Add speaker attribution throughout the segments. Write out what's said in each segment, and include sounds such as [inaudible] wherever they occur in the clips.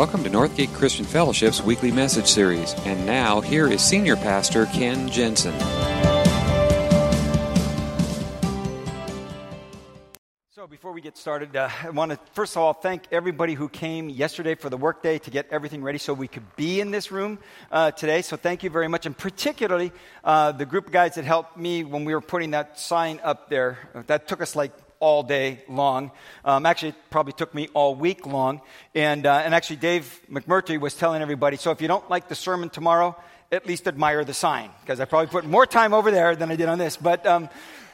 Speaker 1: Welcome to Northgate Christian Fellowship's weekly message series. And now, here is Senior Pastor Ken Jensen.
Speaker 2: So, before we get started, uh, I want to first of all thank everybody who came yesterday for the workday to get everything ready so we could be in this room uh, today. So, thank you very much. And particularly uh, the group of guys that helped me when we were putting that sign up there. That took us like all day long. Um, actually, it probably took me all week long. And, uh, and actually, Dave McMurtry was telling everybody so if you don't like the sermon tomorrow, at least admire the sign, because I probably put more time over there than I did on this. But um,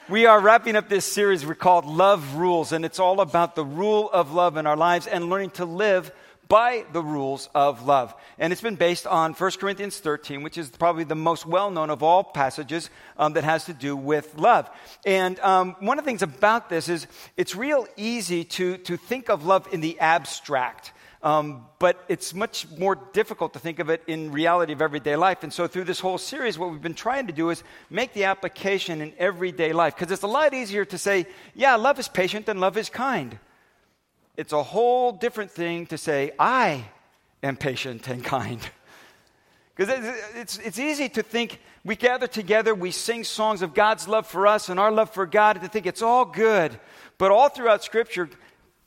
Speaker 2: we are wrapping up this series We're called Love Rules, and it's all about the rule of love in our lives and learning to live by the rules of love. And it's been based on 1 Corinthians 13, which is probably the most well known of all passages um, that has to do with love. And um, one of the things about this is it's real easy to, to think of love in the abstract. Um, but it's much more difficult to think of it in reality of everyday life. And so, through this whole series, what we've been trying to do is make the application in everyday life. Because it's a lot easier to say, yeah, love is patient and love is kind. It's a whole different thing to say, I am patient and kind. [laughs] Because it's, it's easy to think we gather together, we sing songs of God's love for us and our love for God, and to think it's all good. But all throughout Scripture,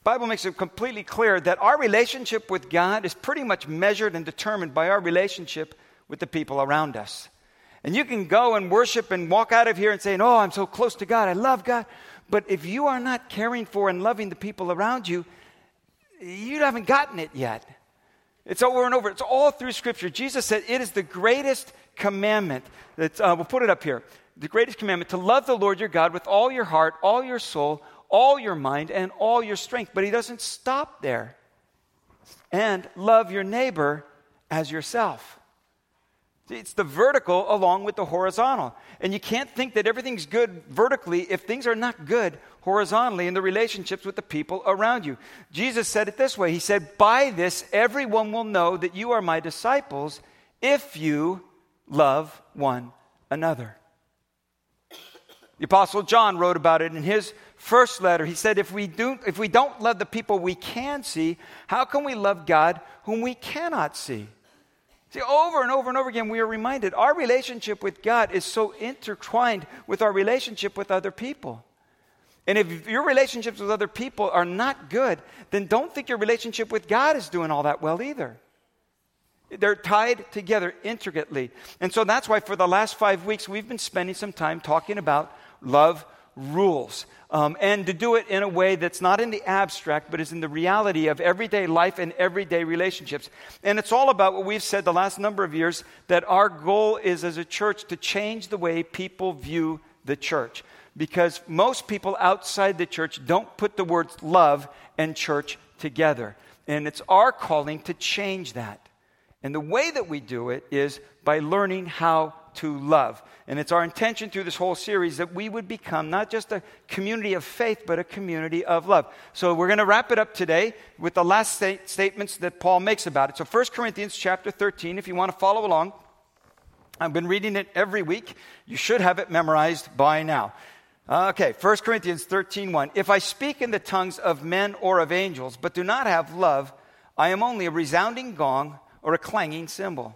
Speaker 2: Bible makes it completely clear that our relationship with God is pretty much measured and determined by our relationship with the people around us. And you can go and worship and walk out of here and say, Oh, I'm so close to God. I love God. But if you are not caring for and loving the people around you, you haven't gotten it yet. It's over and over. It's all through Scripture. Jesus said it is the greatest commandment. That, uh, we'll put it up here. The greatest commandment to love the Lord your God with all your heart, all your soul, all your mind, and all your strength. But he doesn't stop there. And love your neighbor as yourself. It's the vertical along with the horizontal. And you can't think that everything's good vertically if things are not good horizontally in the relationships with the people around you. Jesus said it this way He said, By this, everyone will know that you are my disciples if you love one another. The Apostle John wrote about it in his first letter. He said, if we, do, if we don't love the people we can see, how can we love God whom we cannot see? See, over and over and over again, we are reminded our relationship with God is so intertwined with our relationship with other people. And if your relationships with other people are not good, then don't think your relationship with God is doing all that well either. They're tied together intricately. And so that's why for the last five weeks, we've been spending some time talking about love rules. Um, and to do it in a way that's not in the abstract, but is in the reality of everyday life and everyday relationships. And it's all about what we've said the last number of years that our goal is as a church to change the way people view the church. Because most people outside the church don't put the words love and church together. And it's our calling to change that. And the way that we do it is by learning how to love. And it's our intention through this whole series that we would become not just a community of faith, but a community of love. So we're going to wrap it up today with the last state- statements that Paul makes about it. So 1 Corinthians chapter 13, if you want to follow along, I've been reading it every week. You should have it memorized by now. Okay, 1 Corinthians 13, 1. If I speak in the tongues of men or of angels, but do not have love, I am only a resounding gong or a clanging cymbal.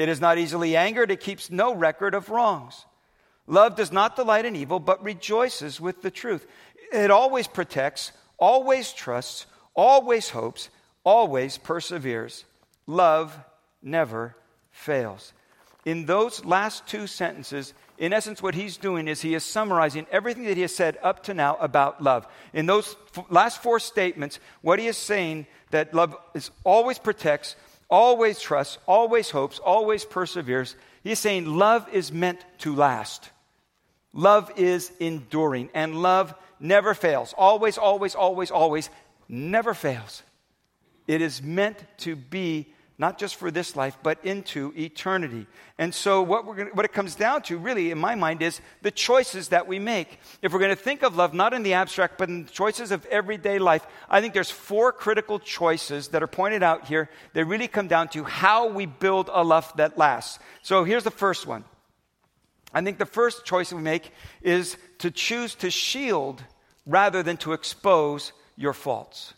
Speaker 2: It is not easily angered. It keeps no record of wrongs. Love does not delight in evil, but rejoices with the truth. It always protects, always trusts, always hopes, always perseveres. Love never fails. In those last two sentences, in essence, what he's doing is he is summarizing everything that he has said up to now about love. In those f- last four statements, what he is saying that love is always protects, always trusts, always hopes, always perseveres. He's saying love is meant to last. Love is enduring, and love never fails. Always, always, always, always, never fails. It is meant to be not just for this life, but into eternity. And so, what, we're gonna, what it comes down to, really, in my mind, is the choices that we make. If we're going to think of love not in the abstract, but in the choices of everyday life, I think there's four critical choices that are pointed out here that really come down to how we build a love that lasts. So, here's the first one. I think the first choice we make is to choose to shield rather than to expose your faults.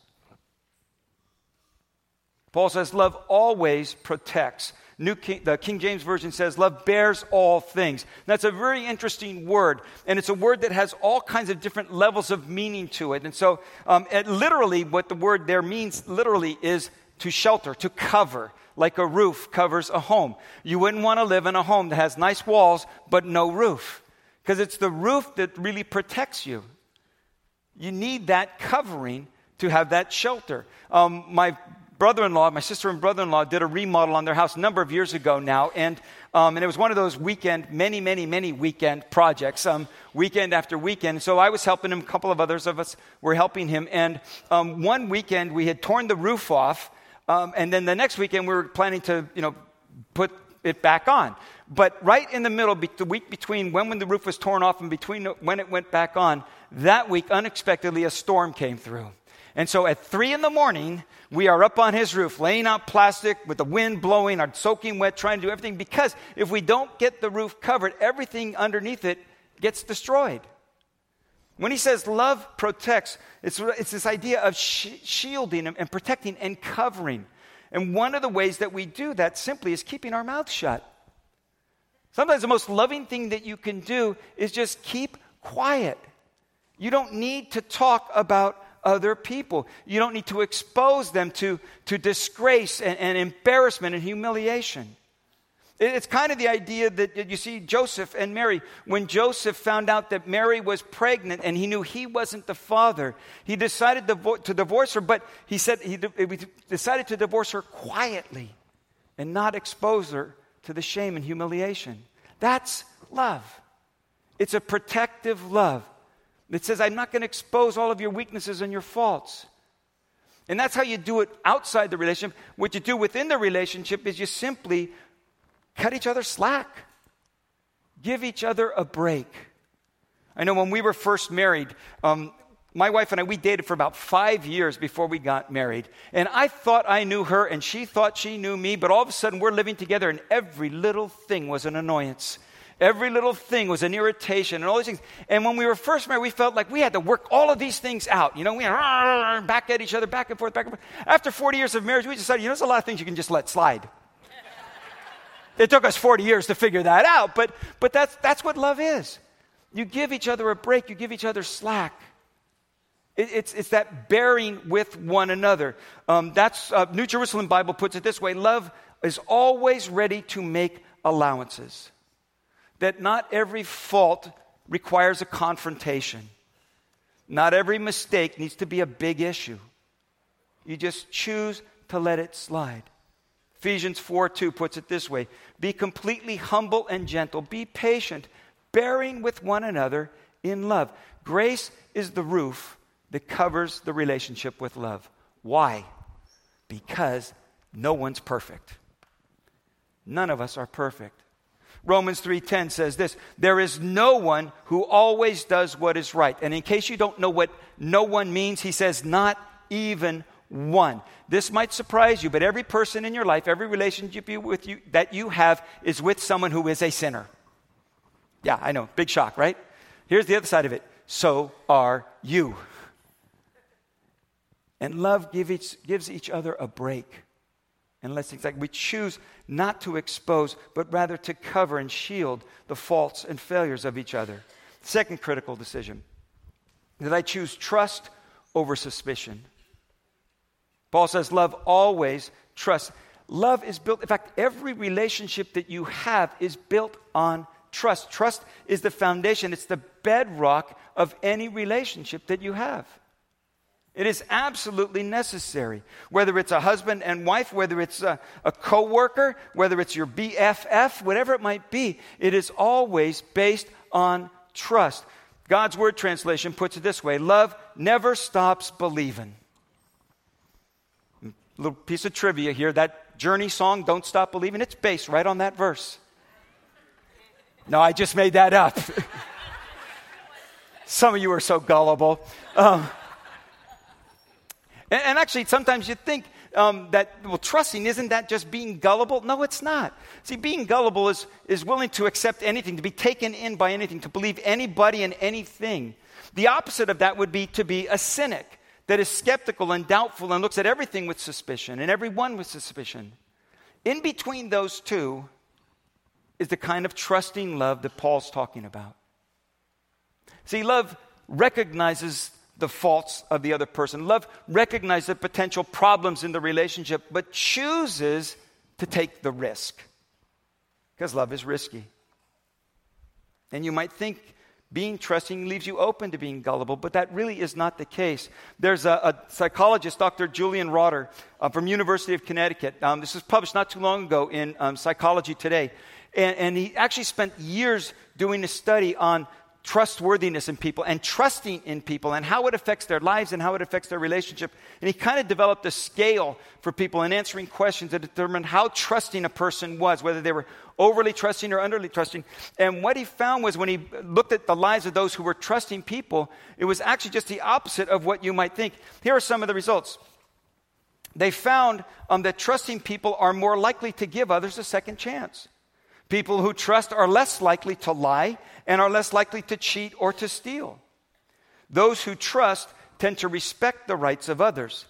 Speaker 2: Paul says, Love always protects. New King, the King James Version says, Love bears all things. That's a very interesting word, and it's a word that has all kinds of different levels of meaning to it. And so, um, it literally, what the word there means literally is to shelter, to cover, like a roof covers a home. You wouldn't want to live in a home that has nice walls but no roof, because it's the roof that really protects you. You need that covering to have that shelter. Um, my brother in law, my sister and brother in law, did a remodel on their house a number of years ago now. And, um, and it was one of those weekend, many, many, many weekend projects, um, weekend after weekend. So I was helping him, a couple of others of us were helping him. And um, one weekend we had torn the roof off. Um, and then the next weekend we were planning to, you know, put it back on. But right in the middle, the week between when, when the roof was torn off and between when it went back on, that week, unexpectedly, a storm came through. And so at three in the morning, we are up on his roof, laying out plastic with the wind blowing, our soaking wet, trying to do everything. Because if we don't get the roof covered, everything underneath it gets destroyed. When he says love protects, it's, it's this idea of sh- shielding and protecting and covering. And one of the ways that we do that simply is keeping our mouth shut. Sometimes the most loving thing that you can do is just keep quiet. You don't need to talk about other people. You don't need to expose them to, to disgrace and, and embarrassment and humiliation. It's kind of the idea that you see Joseph and Mary. When Joseph found out that Mary was pregnant and he knew he wasn't the father, he decided to divorce her, but he said he decided to divorce her quietly and not expose her to the shame and humiliation. That's love. It's a protective love. It says, I'm not going to expose all of your weaknesses and your faults. And that's how you do it outside the relationship. What you do within the relationship is you simply cut each other slack, give each other a break. I know when we were first married, um, my wife and I, we dated for about five years before we got married. And I thought I knew her, and she thought she knew me, but all of a sudden we're living together, and every little thing was an annoyance. Every little thing was an irritation and all these things. And when we were first married, we felt like we had to work all of these things out. You know, we had back at each other, back and forth, back and forth. After 40 years of marriage, we decided, you know, there's a lot of things you can just let slide. it took us 40 years to figure that out, but, but that's, that's what love is. You give each other a break, you give each other slack. It, it's, it's that bearing with one another. Um, that's uh, New Jerusalem Bible puts it this way love is always ready to make allowances that not every fault requires a confrontation. Not every mistake needs to be a big issue. You just choose to let it slide. Ephesians 4 2 puts it this way Be completely humble and gentle, be patient, bearing with one another in love. Grace is the roof that covers the relationship with love. Why? Because no one's perfect. None of us are perfect. Romans 3:10 says this, there is no one who always does what is right. And in case you don't know what no one means, he says not even one. This might surprise you, but every person in your life, every relationship you, with you that you have is with someone who is a sinner. Yeah, I know, big shock, right? Here's the other side of it. So are you. And love each, gives each other a break and less like we choose not to expose, but rather to cover and shield the faults and failures of each other. Second critical decision that I choose trust over suspicion. Paul says, Love always trusts. Love is built, in fact, every relationship that you have is built on trust. Trust is the foundation, it's the bedrock of any relationship that you have. It is absolutely necessary. Whether it's a husband and wife, whether it's a, a coworker, whether it's your BFF, whatever it might be, it is always based on trust. God's Word translation puts it this way love never stops believing. Little piece of trivia here that Journey song, Don't Stop Believing, it's based right on that verse. No, I just made that up. [laughs] Some of you are so gullible. Um, and, and, actually, sometimes you think um, that, well, trusting, isn't that just being gullible? No, it's not. See, being gullible is, is willing to accept anything, to be taken in by anything, to believe anybody and anything. The opposite of that would be to be a cynic that is skeptical and doubtful and looks at everything with suspicion and everyone with suspicion. In between those two is the kind of trusting love that Paul's talking about. See, love recognizes the faults of the other person. Love recognizes the potential problems in the relationship, but chooses to take the risk. Because love is risky. And you might think being trusting leaves you open to being gullible, but that really is not the case. There's a, a psychologist, Dr. Julian Rotter, uh, from University of Connecticut. Um, this was published not too long ago in um, Psychology Today. And, and he actually spent years doing a study on trustworthiness in people and trusting in people and how it affects their lives and how it affects their relationship. And he kind of developed a scale for people in answering questions to determine how trusting a person was, whether they were overly trusting or underly trusting. And what he found was when he looked at the lives of those who were trusting people, it was actually just the opposite of what you might think. Here are some of the results. They found um, that trusting people are more likely to give others a second chance. People who trust are less likely to lie and are less likely to cheat or to steal. Those who trust tend to respect the rights of others.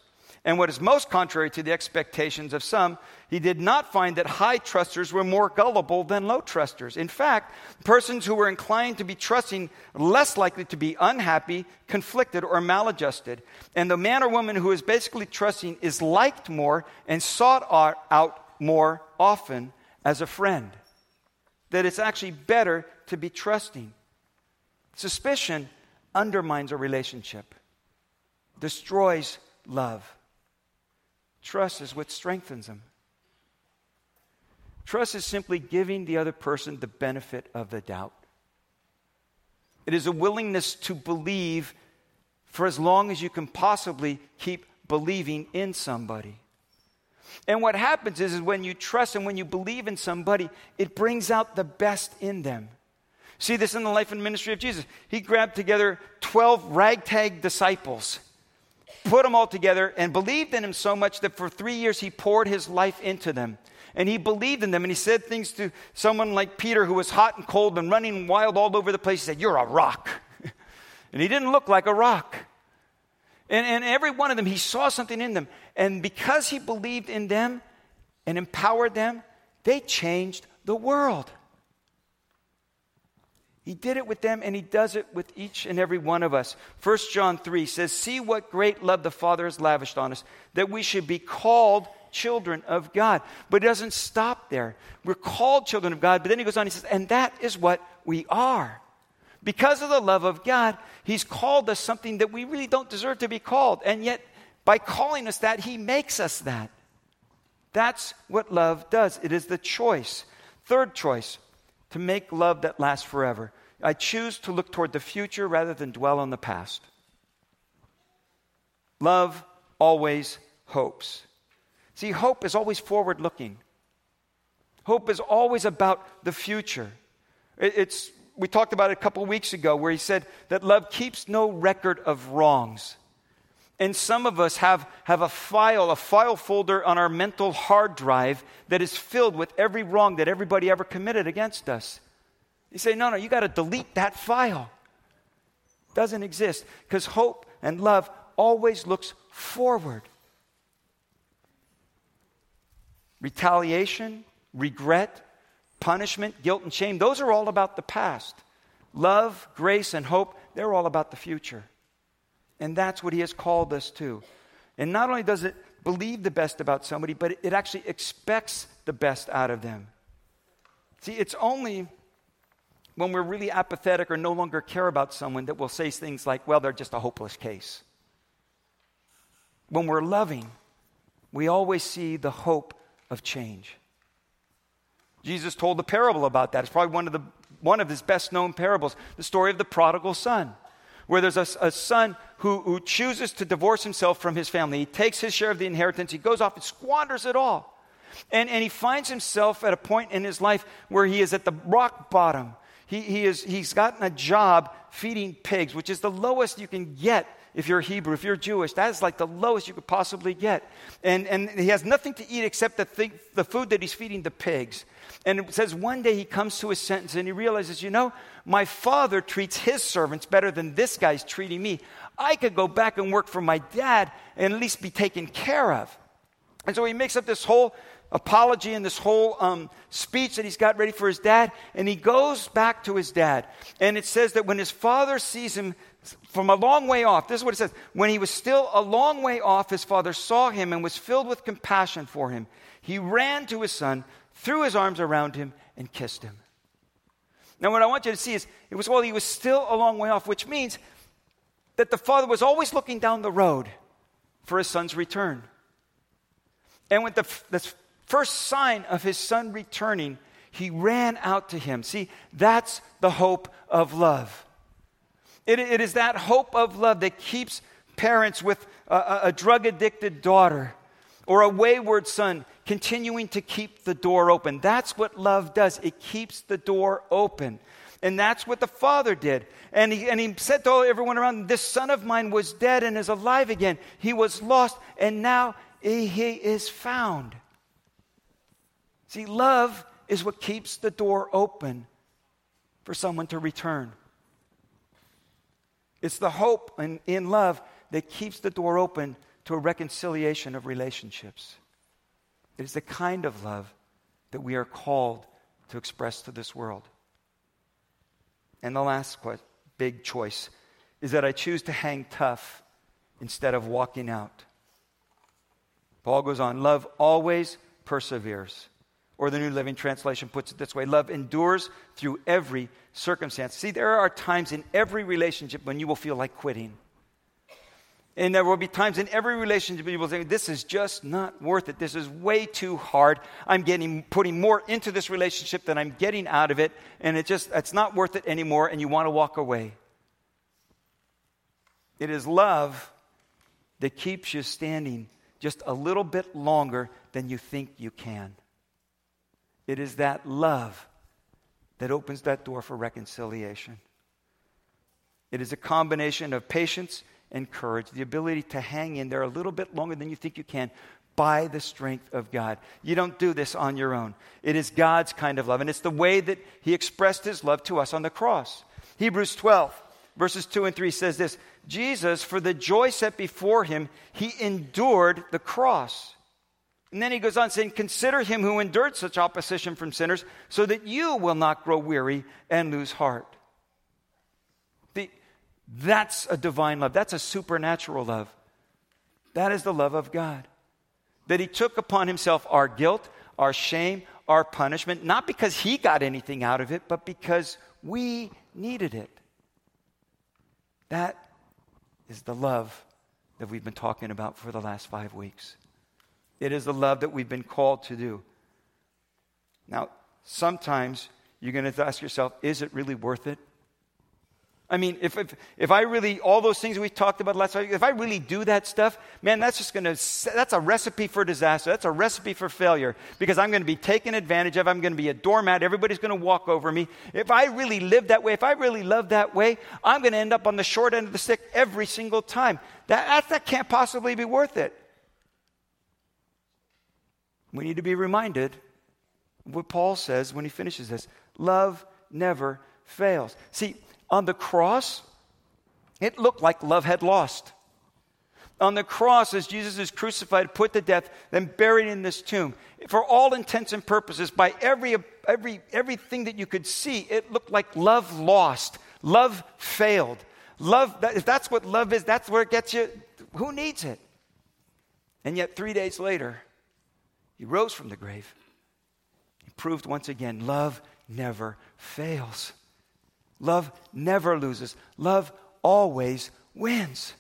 Speaker 2: And what is most contrary to the expectations of some, he did not find that high trusters were more gullible than low trusters. In fact, persons who were inclined to be trusting less likely to be unhappy, conflicted, or maladjusted. And the man or woman who is basically trusting is liked more and sought out more often as a friend that it's actually better to be trusting. Suspicion undermines a relationship, destroys love. Trust is what strengthens them. Trust is simply giving the other person the benefit of the doubt. It is a willingness to believe for as long as you can possibly keep believing in somebody. And what happens is, is when you trust and when you believe in somebody, it brings out the best in them. See this in the life and ministry of Jesus. He grabbed together 12 ragtag disciples, put them all together, and believed in him so much that for three years he poured his life into them. And he believed in them, and he said things to someone like Peter, who was hot and cold and running wild all over the place. He said, You're a rock. [laughs] and he didn't look like a rock. And, and every one of them, he saw something in them. And because he believed in them and empowered them, they changed the world. He did it with them and he does it with each and every one of us. 1 John 3 says, See what great love the Father has lavished on us, that we should be called children of God. But it doesn't stop there. We're called children of God, but then he goes on, he says, And that is what we are. Because of the love of God, He's called us something that we really don't deserve to be called. And yet, by calling us that, He makes us that. That's what love does. It is the choice. Third choice, to make love that lasts forever. I choose to look toward the future rather than dwell on the past. Love always hopes. See, hope is always forward looking. Hope is always about the future. It's we talked about it a couple weeks ago where he said that love keeps no record of wrongs. And some of us have, have a file, a file folder on our mental hard drive that is filled with every wrong that everybody ever committed against us. You say, no, no, you got to delete that file. Doesn't exist because hope and love always looks forward. Retaliation, regret, punishment, guilt, and shame, those are all about the past. Love, grace, and hope, they're all about the future. And that's what he has called us to. And not only does it believe the best about somebody, but it actually expects the best out of them. See, it's only when we're really apathetic or no longer care about someone that we'll say things like, well, they're just a hopeless case. When we're loving, we always see the hope of change. Jesus told a parable about that. It's probably one of, the, one of his best known parables the story of the prodigal son, where there's a, a son who, who chooses to divorce himself from his family. He takes his share of the inheritance, he goes off and squanders it all. And, and he finds himself at a point in his life where he is at the rock bottom. He, he is, he's gotten a job feeding pigs, which is the lowest you can get if you're Hebrew, if you're Jewish. That is like the lowest you could possibly get. And, and he has nothing to eat except the, thing, the food that he's feeding the pigs. And it says one day he comes to his sentence and he realizes, you know, my father treats his servants better than this guy's treating me. I could go back and work for my dad and at least be taken care of. And so he makes up this whole apology and this whole um, speech that he's got ready for his dad. And he goes back to his dad. And it says that when his father sees him from a long way off, this is what it says. When he was still a long way off, his father saw him and was filled with compassion for him. He ran to his son, threw his arms around him, and kissed him. Now, what I want you to see is it was while he was still a long way off, which means that the father was always looking down the road for his son's return. And with the, the first sign of his son returning, he ran out to him. See, that's the hope of love. It, it is that hope of love that keeps parents with a, a drug addicted daughter or a wayward son continuing to keep the door open. That's what love does, it keeps the door open. And that's what the father did. And he, and he said to everyone around, This son of mine was dead and is alive again. He was lost and now he, he is found. See, love is what keeps the door open for someone to return. It's the hope in, in love that keeps the door open to a reconciliation of relationships. It is the kind of love that we are called to express to this world. And the last big choice is that I choose to hang tough instead of walking out. Paul goes on love always perseveres. Or the New Living Translation puts it this way love endures through every circumstance. See, there are times in every relationship when you will feel like quitting. And there will be times in every relationship you will think, this is just not worth it. This is way too hard. I'm getting putting more into this relationship than I'm getting out of it, and it just it's not worth it anymore, and you want to walk away. It is love that keeps you standing just a little bit longer than you think you can. It is that love that opens that door for reconciliation. It is a combination of patience and courage, the ability to hang in there a little bit longer than you think you can by the strength of God. You don't do this on your own. It is God's kind of love, and it's the way that He expressed His love to us on the cross. Hebrews 12, verses 2 and 3 says this Jesus, for the joy set before Him, He endured the cross. And then he goes on saying, Consider him who endured such opposition from sinners, so that you will not grow weary and lose heart. That's a divine love. That's a supernatural love. That is the love of God. That He took upon Himself our guilt, our shame, our punishment, not because He got anything out of it, but because we needed it. That is the love that we've been talking about for the last five weeks. It is the love that we've been called to do. Now, sometimes you're going to ask yourself, is it really worth it? I mean, if, if, if I really, all those things we talked about last week, if I really do that stuff, man, that's just going to, that's a recipe for disaster. That's a recipe for failure because I'm going to be taken advantage of. I'm going to be a doormat. Everybody's going to walk over me. If I really live that way, if I really love that way, I'm going to end up on the short end of the stick every single time. That, that, that can't possibly be worth it. We need to be reminded what Paul says when he finishes this love never fails. See, on the cross, it looked like love had lost. On the cross, as Jesus is crucified, put to death, then buried in this tomb, for all intents and purposes, by every, every, everything that you could see, it looked like love lost. Love failed. Love, that, if that's what love is, that's where it gets you. Who needs it? And yet, three days later, he rose from the grave. He proved once again love never fails. Love never loses, love always wins.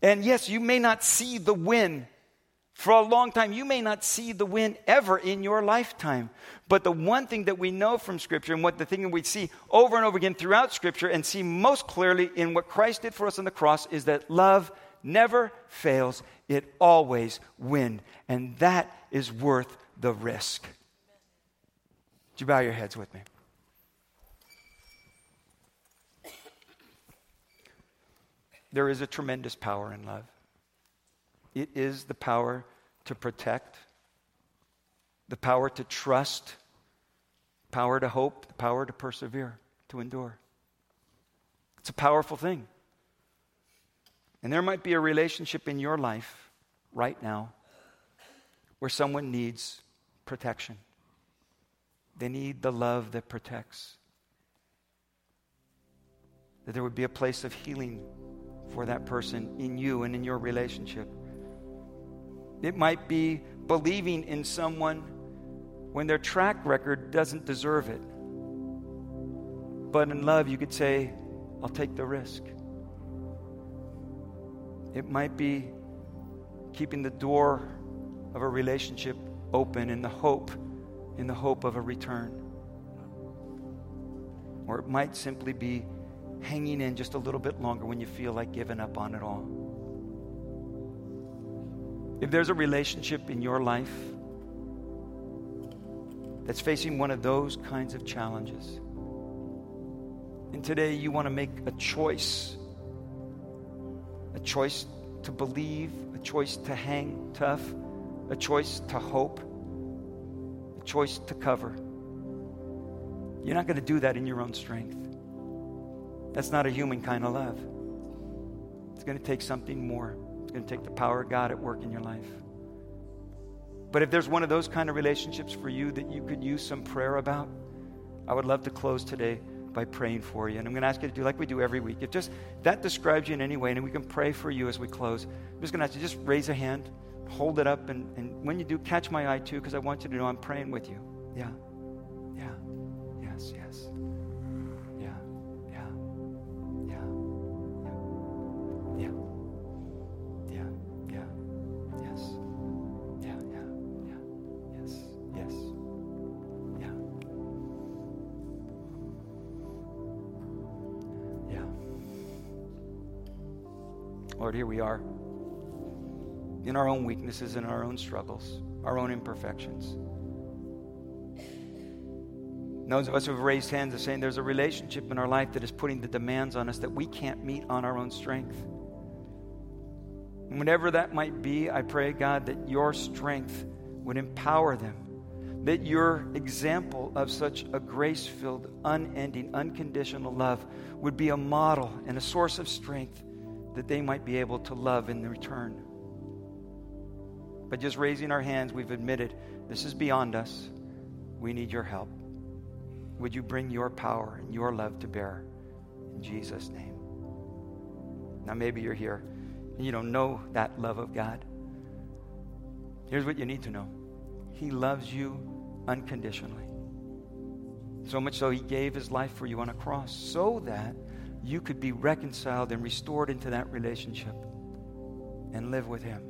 Speaker 2: And yes, you may not see the win for a long time. You may not see the win ever in your lifetime. But the one thing that we know from Scripture, and what the thing that we see over and over again throughout Scripture, and see most clearly in what Christ did for us on the cross, is that love never fails, it always wins. And that is worth the risk. Would you bow your heads with me? There is a tremendous power in love. It is the power to protect, the power to trust, power to hope, the power to persevere, to endure. It's a powerful thing. And there might be a relationship in your life right now where someone needs protection. They need the love that protects. That there would be a place of healing for that person in you and in your relationship. It might be believing in someone when their track record doesn't deserve it. But in love, you could say, I'll take the risk. It might be keeping the door of a relationship open in the hope in the hope of a return. Or it might simply be hanging in just a little bit longer when you feel like giving up on it all. If there's a relationship in your life that's facing one of those kinds of challenges, and today you want to make a choice a choice to believe, a choice to hang tough, a choice to hope, a choice to cover. You're not going to do that in your own strength. That's not a human kind of love. It's going to take something more. It's going to take the power of God at work in your life. But if there's one of those kind of relationships for you that you could use some prayer about, I would love to close today by praying for you. And I'm going to ask you to do like we do every week. If just that describes you in any way, and we can pray for you as we close, I'm just going to ask you to just raise a hand, hold it up, and, and when you do, catch my eye too, because I want you to know I'm praying with you. Yeah. Yeah. Yes, yes. Lord, here we are in our own weaknesses in our own struggles, our own imperfections. Those of us who have raised hands are saying there's a relationship in our life that is putting the demands on us that we can't meet on our own strength. And whatever that might be, I pray, God, that your strength would empower them, that your example of such a grace filled, unending, unconditional love would be a model and a source of strength that they might be able to love in return. But just raising our hands, we've admitted this is beyond us. We need your help. Would you bring your power and your love to bear? In Jesus' name. Now, maybe you're here and you don't know that love of God. Here's what you need to know He loves you unconditionally. So much so, He gave His life for you on a cross so that you could be reconciled and restored into that relationship and live with Him.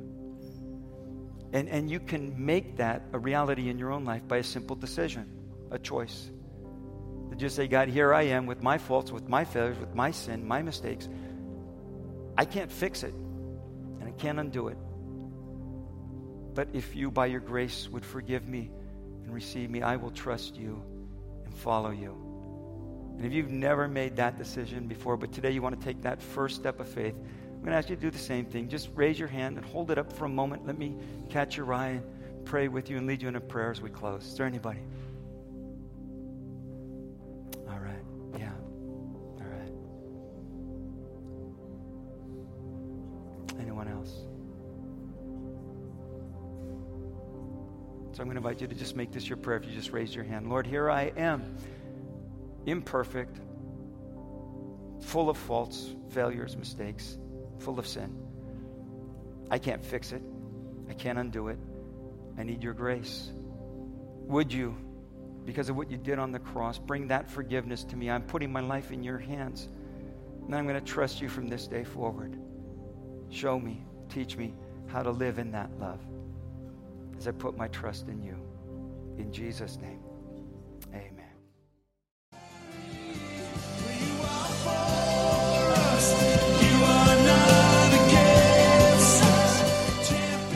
Speaker 2: And, and you can make that a reality in your own life by a simple decision, a choice. To just say, God, here I am with my faults, with my failures, with my sin, my mistakes. I can't fix it, and I can't undo it. But if you, by your grace, would forgive me and receive me, I will trust you and follow you. And if you've never made that decision before, but today you want to take that first step of faith, I'm going to ask you to do the same thing. Just raise your hand and hold it up for a moment. Let me catch your eye and pray with you and lead you in a prayer as we close. Is there anybody? All right. Yeah. All right. Anyone else? So I'm going to invite you to just make this your prayer if you just raise your hand. Lord, here I am imperfect, full of faults, failures, mistakes, full of sin. I can't fix it. I can't undo it. I need your grace. Would you, because of what you did on the cross, bring that forgiveness to me? I'm putting my life in your hands. And I'm going to trust you from this day forward. Show me, teach me how to live in that love as I put my trust in you. In Jesus' name.